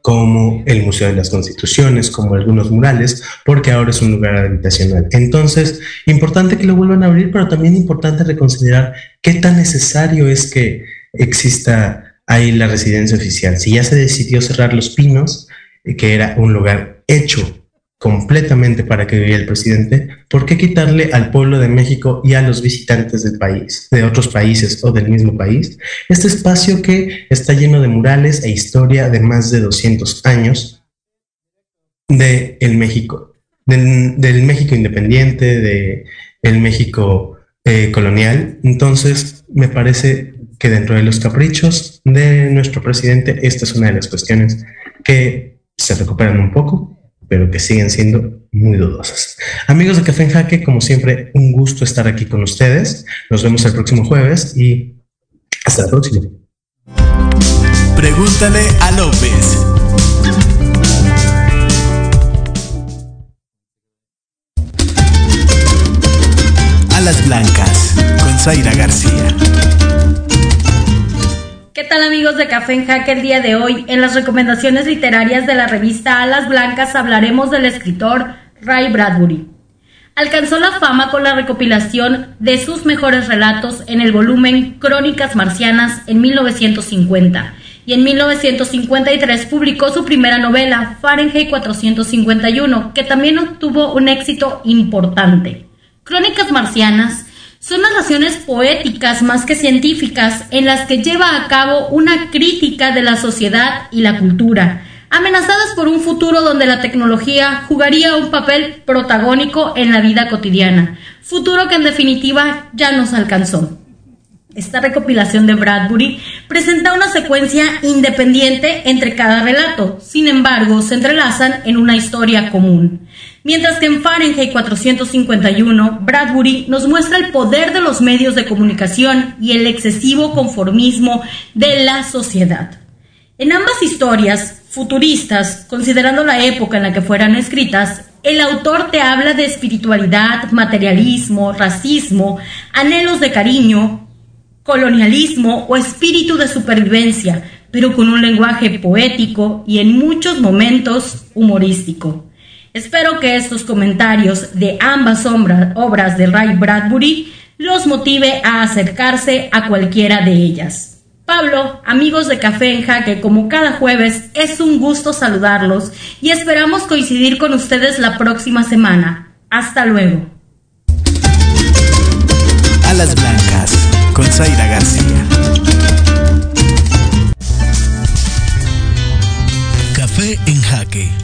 como el Museo de las Constituciones, como algunos murales, porque ahora es un lugar habitacional. Entonces, importante que lo vuelvan a abrir, pero también importante reconsiderar qué tan necesario es que exista ahí la residencia oficial. Si ya se decidió cerrar Los Pinos, eh, que era un lugar hecho completamente para que viviera el presidente, ¿por qué quitarle al pueblo de México y a los visitantes del país, de otros países o del mismo país, este espacio que está lleno de murales e historia de más de 200 años de el México, del, México independiente, de el México eh, colonial? Entonces, me parece que dentro de los caprichos de nuestro presidente, esta es una de las cuestiones que se recuperan un poco pero que siguen siendo muy dudosas. Amigos de Café en Jaque, como siempre, un gusto estar aquí con ustedes. Nos vemos el próximo jueves y hasta la próxima. Pregúntale a López. Alas Blancas con Zaira García. ¿Qué tal amigos de Café en Jaque el día de hoy? En las recomendaciones literarias de la revista Alas Blancas hablaremos del escritor Ray Bradbury. Alcanzó la fama con la recopilación de sus mejores relatos en el volumen Crónicas Marcianas en 1950 y en 1953 publicó su primera novela, Fahrenheit 451, que también obtuvo un éxito importante. Crónicas Marcianas son narraciones poéticas más que científicas en las que lleva a cabo una crítica de la sociedad y la cultura, amenazadas por un futuro donde la tecnología jugaría un papel protagónico en la vida cotidiana, futuro que en definitiva ya nos alcanzó. Esta recopilación de Bradbury presenta una secuencia independiente entre cada relato, sin embargo se entrelazan en una historia común. Mientras que en Fahrenheit 451, Bradbury nos muestra el poder de los medios de comunicación y el excesivo conformismo de la sociedad. En ambas historias, futuristas, considerando la época en la que fueran escritas, el autor te habla de espiritualidad, materialismo, racismo, anhelos de cariño, colonialismo o espíritu de supervivencia, pero con un lenguaje poético y en muchos momentos humorístico. Espero que estos comentarios de ambas obras de Ray Bradbury los motive a acercarse a cualquiera de ellas. Pablo, amigos de Café en Jaque, como cada jueves, es un gusto saludarlos y esperamos coincidir con ustedes la próxima semana. Hasta luego. Alas Blancas, con Zaira García. Café en Jaque.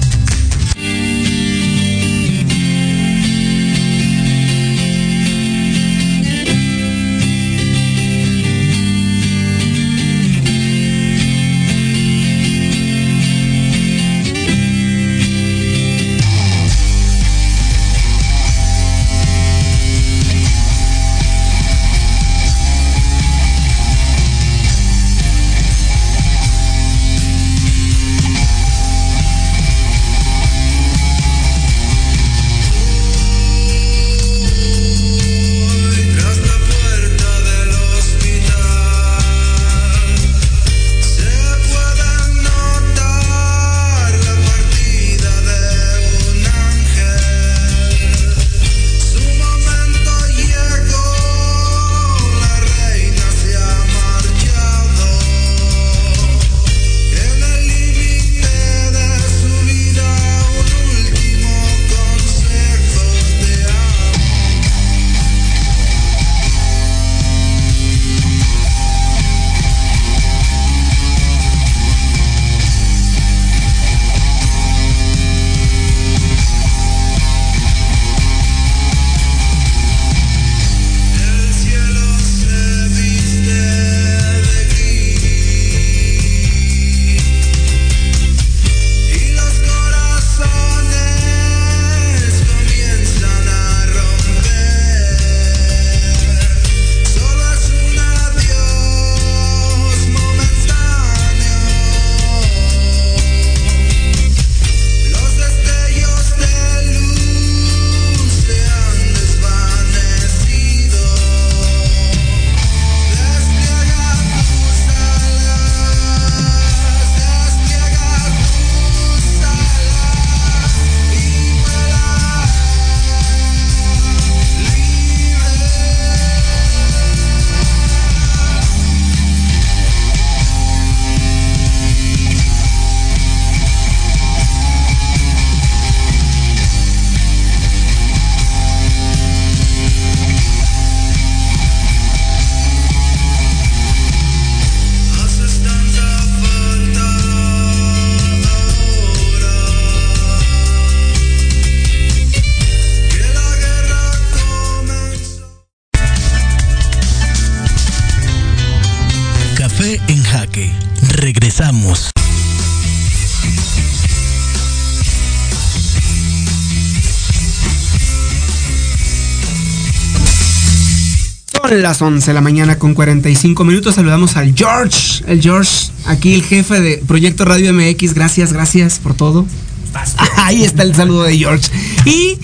Las 11 de la mañana con 45 minutos. Saludamos al George. El George, aquí el jefe de Proyecto Radio MX. Gracias, gracias por todo. Ahí está el saludo de George. Y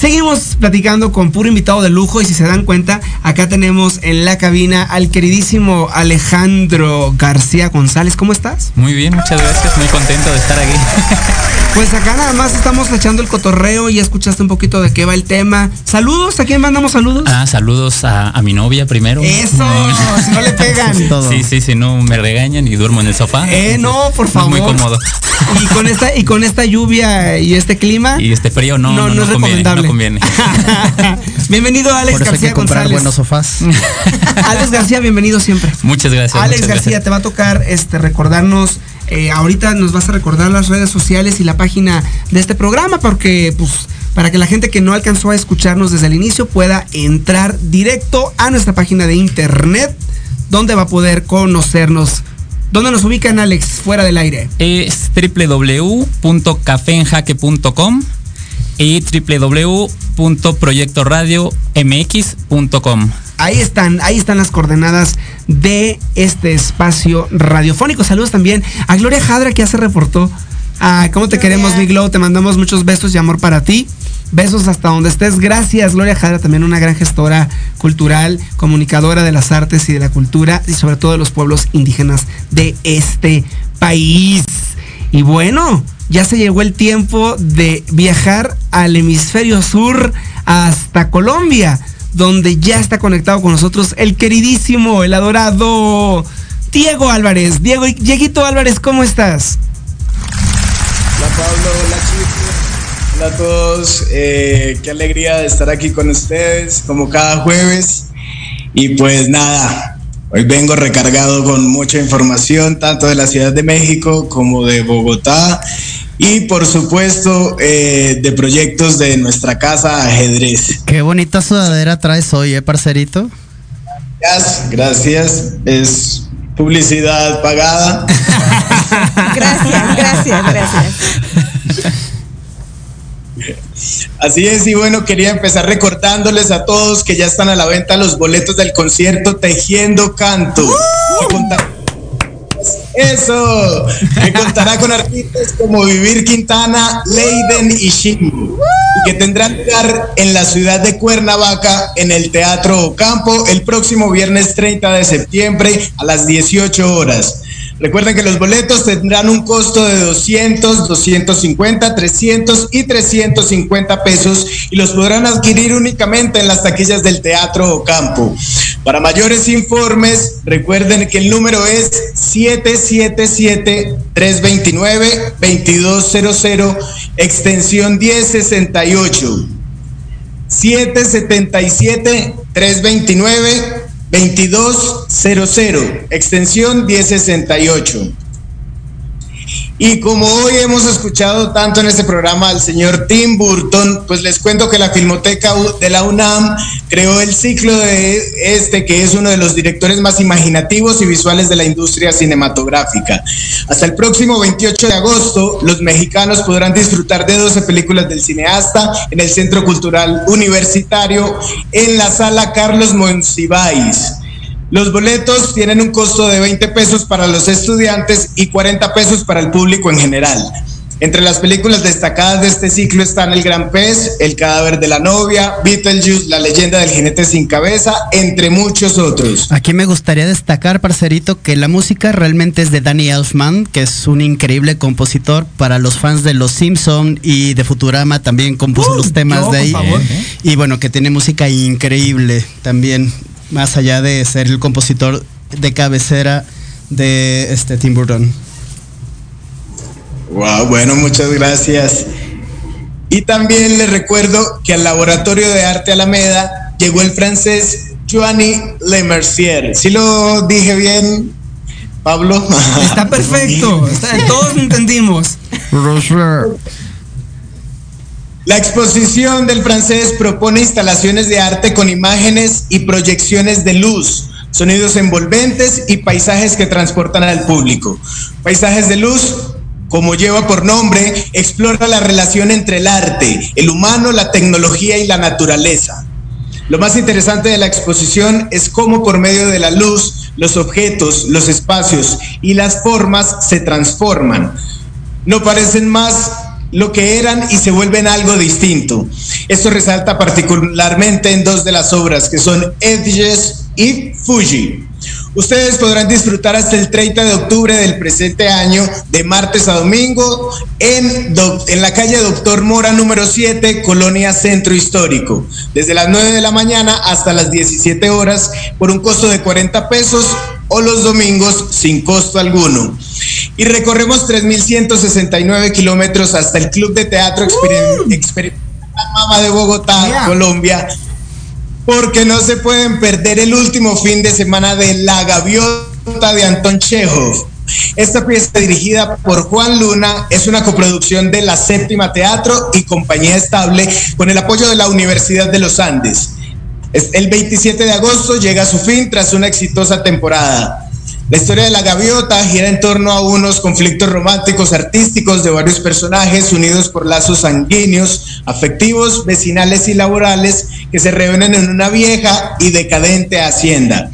Seguimos platicando con puro invitado de lujo y si se dan cuenta, acá tenemos en la cabina al queridísimo Alejandro García González. ¿Cómo estás? Muy bien, muchas gracias, muy contento de estar aquí. Pues acá nada más estamos echando el cotorreo y ya escuchaste un poquito de qué va el tema. Saludos, ¿a quién mandamos saludos? Ah, saludos a, mi novia primero. Eso, si no le pegan. Sí, sí, sí, no me regañan y duermo en el sofá. Eh, no, por favor. muy cómodo. Y con esta y con esta lluvia y este clima. Y este frío no, no, no, no es recomendable. Conviene, bienvenido Alex Por eso García hay que comprar González. buenos sofás. Alex García, bienvenido siempre. Muchas gracias. Alex muchas García, gracias. te va a tocar este recordarnos eh, ahorita nos vas a recordar las redes sociales y la página de este programa porque pues para que la gente que no alcanzó a escucharnos desde el inicio pueda entrar directo a nuestra página de internet donde va a poder conocernos. ¿Dónde nos ubican, Alex, fuera del aire? Es www.cafenjaque.com y www.proyectoradiomx.com. Ahí están, ahí están las coordenadas de este espacio radiofónico. Saludos también a Gloria Jadra que ya se reportó. Ah, ¿Cómo te queremos, mi Glow? Te mandamos muchos besos y amor para ti. Besos hasta donde estés. Gracias, Gloria Jadra, también una gran gestora cultural, comunicadora de las artes y de la cultura y sobre todo de los pueblos indígenas de este país. Y bueno, ya se llegó el tiempo de viajar al hemisferio sur hasta Colombia, donde ya está conectado con nosotros el queridísimo, el adorado Diego Álvarez. Diego, Dieguito Álvarez, ¿cómo estás? Hola Pablo, hola chicos, hola a todos, eh, qué alegría de estar aquí con ustedes como cada jueves. Y pues nada, hoy vengo recargado con mucha información tanto de la Ciudad de México como de Bogotá y por supuesto eh, de proyectos de nuestra casa ajedrez. Qué bonita sudadera traes hoy, eh, parcerito. Gracias, gracias, es publicidad pagada. Gracias, gracias, gracias. Así es, y bueno, quería empezar recordándoles a todos que ya están a la venta los boletos del concierto Tejiendo Canto. Contar- Eso, que contará con artistas como Vivir Quintana, Leiden y Shingo, y que tendrán lugar en la ciudad de Cuernavaca, en el Teatro Ocampo, el próximo viernes 30 de septiembre a las 18 horas. Recuerden que los boletos tendrán un costo de 200, 250, 300 y 350 pesos y los podrán adquirir únicamente en las taquillas del Teatro Ocampo. Para mayores informes, recuerden que el número es 777-329-2200, extensión 1068. 777-329-2200, extensión 1068. Y como hoy hemos escuchado tanto en este programa al señor Tim Burton, pues les cuento que la Filmoteca de la UNAM creó el ciclo de este, que es uno de los directores más imaginativos y visuales de la industria cinematográfica. Hasta el próximo 28 de agosto, los mexicanos podrán disfrutar de 12 películas del cineasta en el Centro Cultural Universitario en la sala Carlos Monsiváis. Los boletos tienen un costo de 20 pesos para los estudiantes y 40 pesos para el público en general. Entre las películas destacadas de este ciclo están El Gran Pez, El Cadáver de la Novia, Beetlejuice, La Leyenda del Jinete Sin Cabeza, entre muchos otros. Aquí me gustaría destacar, parcerito, que la música realmente es de Danny Elfman, que es un increíble compositor para los fans de Los Simpson y de Futurama también compuso los temas yo, de por ahí. favor. Y bueno, que tiene música increíble también, más allá de ser el compositor de cabecera de este Tim Burton. Wow, bueno, muchas gracias. Y también les recuerdo que al Laboratorio de Arte Alameda llegó el francés Joanny Lemercier. ¿Sí lo dije bien, Pablo? Está perfecto, está- todos entendimos. La exposición del francés propone instalaciones de arte con imágenes y proyecciones de luz, sonidos envolventes y paisajes que transportan al público. Paisajes de luz, como lleva por nombre, explora la relación entre el arte, el humano, la tecnología y la naturaleza. Lo más interesante de la exposición es cómo por medio de la luz, los objetos, los espacios y las formas se transforman. No parecen más lo que eran y se vuelven algo distinto. Esto resalta particularmente en dos de las obras, que son Edges y Fuji. Ustedes podrán disfrutar hasta el 30 de octubre del presente año, de martes a domingo, en, la calle Doctor Mora número 7, Colonia Centro Histórico, desde las 9 de la mañana hasta las 17 horas, por un costo de 40 pesos o los domingos sin costo alguno. Y recorremos 3.169 kilómetros hasta el Club de Teatro Experimental Mama de Bogotá, Colombia, porque no se pueden perder el último fin de semana de La Gaviota de Anton Chekhov. Esta pieza dirigida por Juan Luna es una coproducción de la Séptima Teatro y Compañía Estable con el apoyo de la Universidad de los Andes. El 27 de agosto llega a su fin tras una exitosa temporada. La historia de la gaviota gira en torno a unos conflictos románticos artísticos de varios personajes unidos por lazos sanguíneos, afectivos, vecinales y laborales que se reúnen en una vieja y decadente hacienda.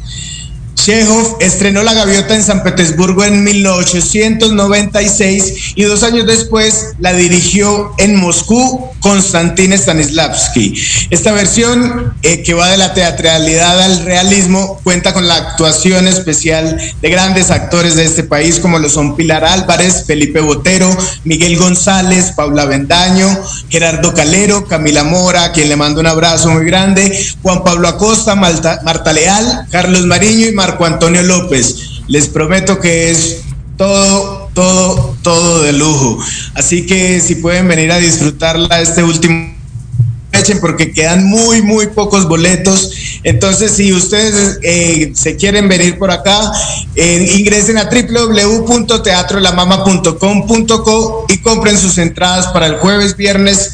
Chekhov estrenó La Gaviota en San Petersburgo en 1896 y dos años después la dirigió en Moscú Konstantin Stanislavski. Esta versión, eh, que va de la teatralidad al realismo, cuenta con la actuación especial de grandes actores de este país como lo son Pilar Álvarez, Felipe Botero, Miguel González, Paula Bendaño, Gerardo Calero, Camila Mora, quien le mando un abrazo muy grande, Juan Pablo Acosta, Marta Leal, Carlos Mariño y Marco Antonio López. Les prometo que es todo, todo, todo de lujo. Así que si pueden venir a disfrutarla este último porque quedan muy, muy pocos boletos. Entonces, si ustedes eh, se quieren venir por acá, eh, ingresen a www.teatrolamama.com.co y compren sus entradas para el jueves, viernes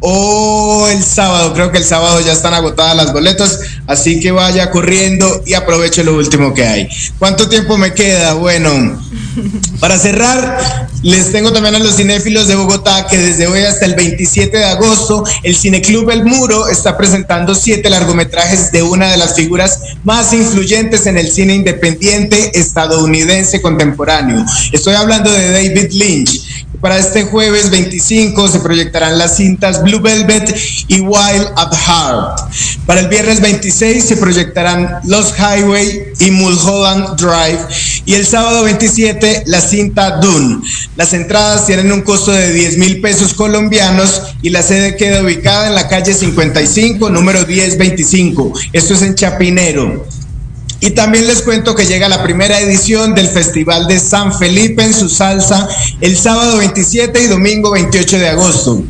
o el sábado. Creo que el sábado ya están agotadas las boletas, así que vaya corriendo y aproveche lo último que hay. ¿Cuánto tiempo me queda? Bueno, para cerrar, les tengo también a los cinéfilos de Bogotá que desde hoy hasta el 27 de agosto el Cineclub El Muro está presentando siete largometrajes de una de las figuras más influyentes en el cine independiente estadounidense contemporáneo. Estoy hablando de David Lynch para este jueves 25 se proyectarán las cintas Blue Velvet y Wild at Heart. Para el viernes 26 se proyectarán Los Highway y Mulholland Drive. Y el sábado 27 la cinta Dune. Las entradas tienen un costo de 10 mil pesos colombianos y la sede queda ubicada en la calle 55, número 1025. Esto es en Chapinero. Y también les cuento que llega la primera edición del Festival de San Felipe en su salsa el sábado 27 y domingo 28 de agosto.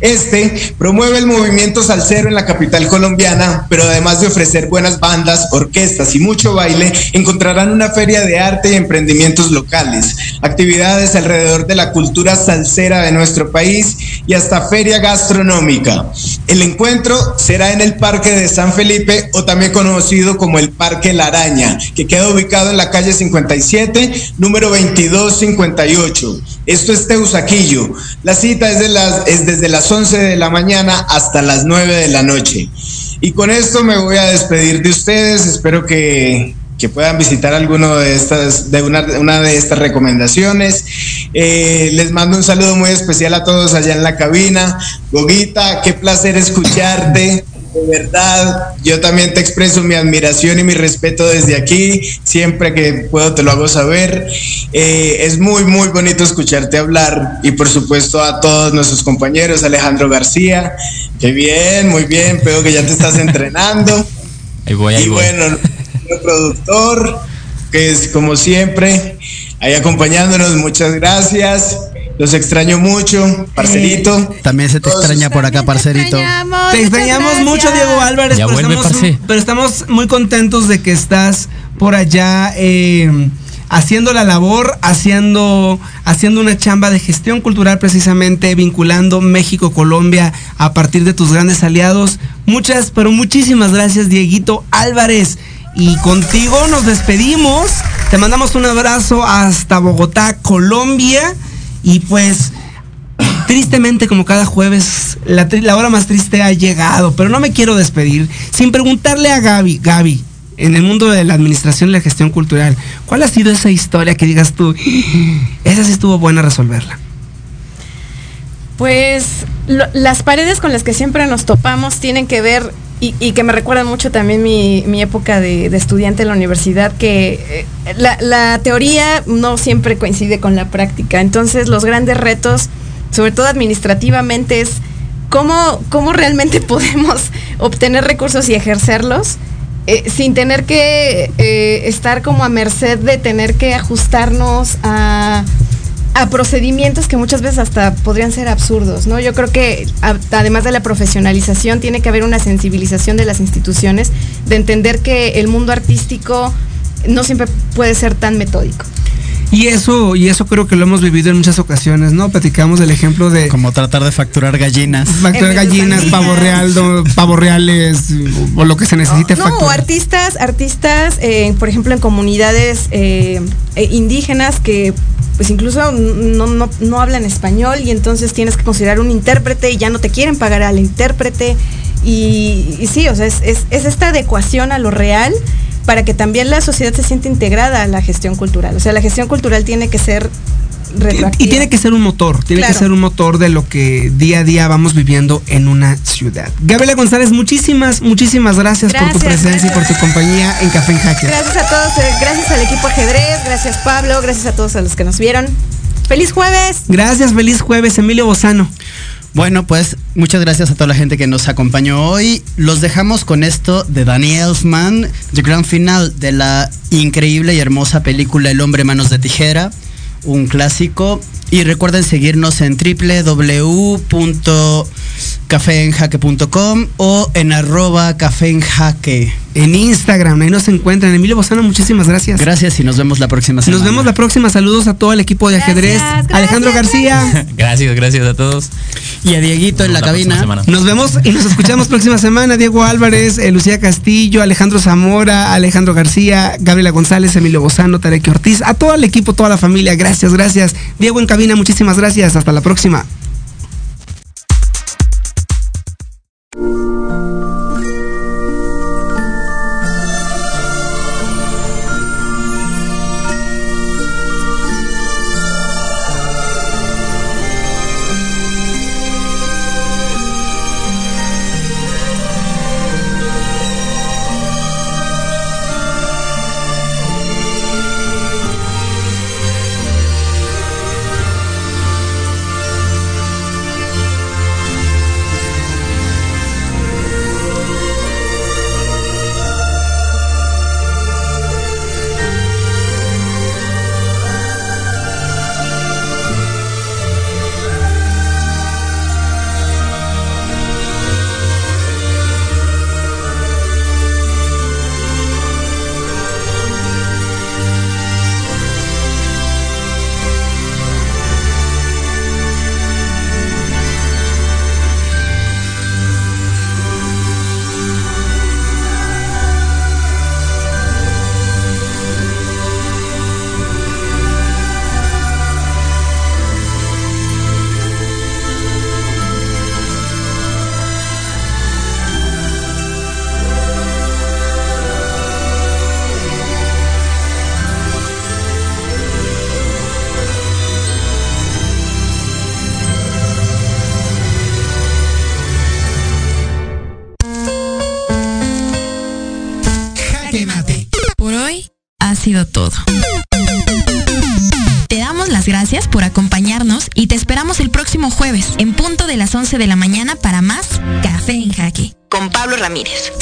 Este promueve el movimiento salsero en la capital colombiana, pero además de ofrecer buenas bandas, orquestas y mucho baile, encontrarán una feria de arte y emprendimientos locales, actividades alrededor de la cultura salsera de nuestro país y hasta feria gastronómica. El encuentro será en el Parque de San Felipe o también conocido como el Parque Lara que queda ubicado en la calle 57, número 2258. Esto es Teusaquillo. La cita es, de las, es desde las 11 de la mañana hasta las 9 de la noche. Y con esto me voy a despedir de ustedes. Espero que, puedan visitar alguno de estas, de una, de estas recomendaciones. Eh, les mando un saludo muy especial a todos allá en la cabina. Goguita, qué placer escucharte de verdad, yo también te expreso mi admiración y mi respeto desde aquí. Siempre que puedo te lo hago saber. Eh, es muy, muy bonito escucharte hablar y por supuesto a todos nuestros compañeros, Alejandro García. Qué bien, muy bien, veo que ya te estás entrenando. Ahí voy, ahí y bueno, el productor, que es como siempre, ahí acompañándonos, muchas gracias. Los extraño mucho, parcerito. También se te extraña por acá, parcerito. Te extrañamos mucho, Diego Álvarez. pero, estamos, pero, estamos, muy contentos de que estás por allá eh, haciendo la labor, haciendo, haciendo una chamba de gestión cultural precisamente, vinculando México-Colombia a partir de tus grandes aliados. Muchas, pero muchísimas gracias, Dieguito Álvarez. Y contigo nos despedimos. Te mandamos un abrazo hasta Bogotá, Colombia. Y pues, tristemente como cada jueves, la, hora más triste ha llegado. Pero no me quiero despedir sin preguntarle a Gaby. Gaby, en el mundo de la administración y la gestión cultural, ¿cuál ha sido esa historia que digas tú, esa sí estuvo buena resolverla? Pues las paredes con las que siempre nos topamos tienen que ver y, que me recuerda mucho también mi, época de, estudiante en la universidad, que eh, la, teoría no siempre coincide con la práctica. Entonces los grandes retos, sobre todo administrativamente, es cómo, cómo realmente podemos obtener recursos y ejercerlos eh, sin tener que eh, estar como a merced de tener que ajustarnos a, procedimientos que muchas veces hasta podrían ser absurdos, ¿no? Yo creo que además de la profesionalización tiene que haber una sensibilización de las instituciones de entender que el mundo artístico no siempre puede ser tan metódico. Y eso, y eso creo que lo hemos vivido en muchas ocasiones, ¿no? Platicamos del ejemplo de. Como tratar de facturar gallinas. Facturar gallinas, pavo real, pavo reales, o lo que se necesite no, o artistas, artistas, eh, por ejemplo, en comunidades eh, eh, indígenas que pues incluso no, hablan español y entonces tienes que considerar un intérprete y ya no te quieren pagar al intérprete. Y, sí, o sea, es, es, es esta adecuación a lo real para que también la sociedad se sienta integrada a la gestión cultural. O sea, la gestión cultural tiene que ser y, y tiene que ser un motor, tiene que ser un motor de lo que día a día vamos viviendo en una ciudad. Gabriela González, muchísimas, muchísimas gracias, por tu presencia y por tu compañía en Café en Hacker. Gracias a todos, eh, gracias al equipo ajedrez, gracias Pablo, gracias a todos a los que nos vieron. ¡Feliz jueves! Gracias, feliz jueves, Emilio Bozano. Bueno, pues muchas gracias a toda la gente que nos acompañó hoy. Los dejamos con esto de Danny Elfman, el gran final de la increíble y hermosa película El hombre manos de tijera, un clásico. Y recuerden seguirnos en www.cafeenjaque.com o en arroba cafeenjaque. En Instagram, ahí nos encuentran. Emilio Bozano, muchísimas gracias. Gracias y nos vemos la próxima semana. Nos vemos la próxima. Saludos a todo el equipo de ajedrez. Alejandro García. Gracias, gracias a todos. Y a Dieguito en la, cabina. Nos vemos y nos escuchamos próxima semana. Diego Álvarez, eh, Lucía Castillo, Alejandro Zamora, Alejandro García, Gabriela González, Emilio Bozano, Tarek Ortiz, a todo el equipo, toda la familia. Gracias, gracias. Diego en cabina, muchísimas gracias. Hasta la próxima. De la mañana para más Café en Jaque. Con Pablo Ramírez.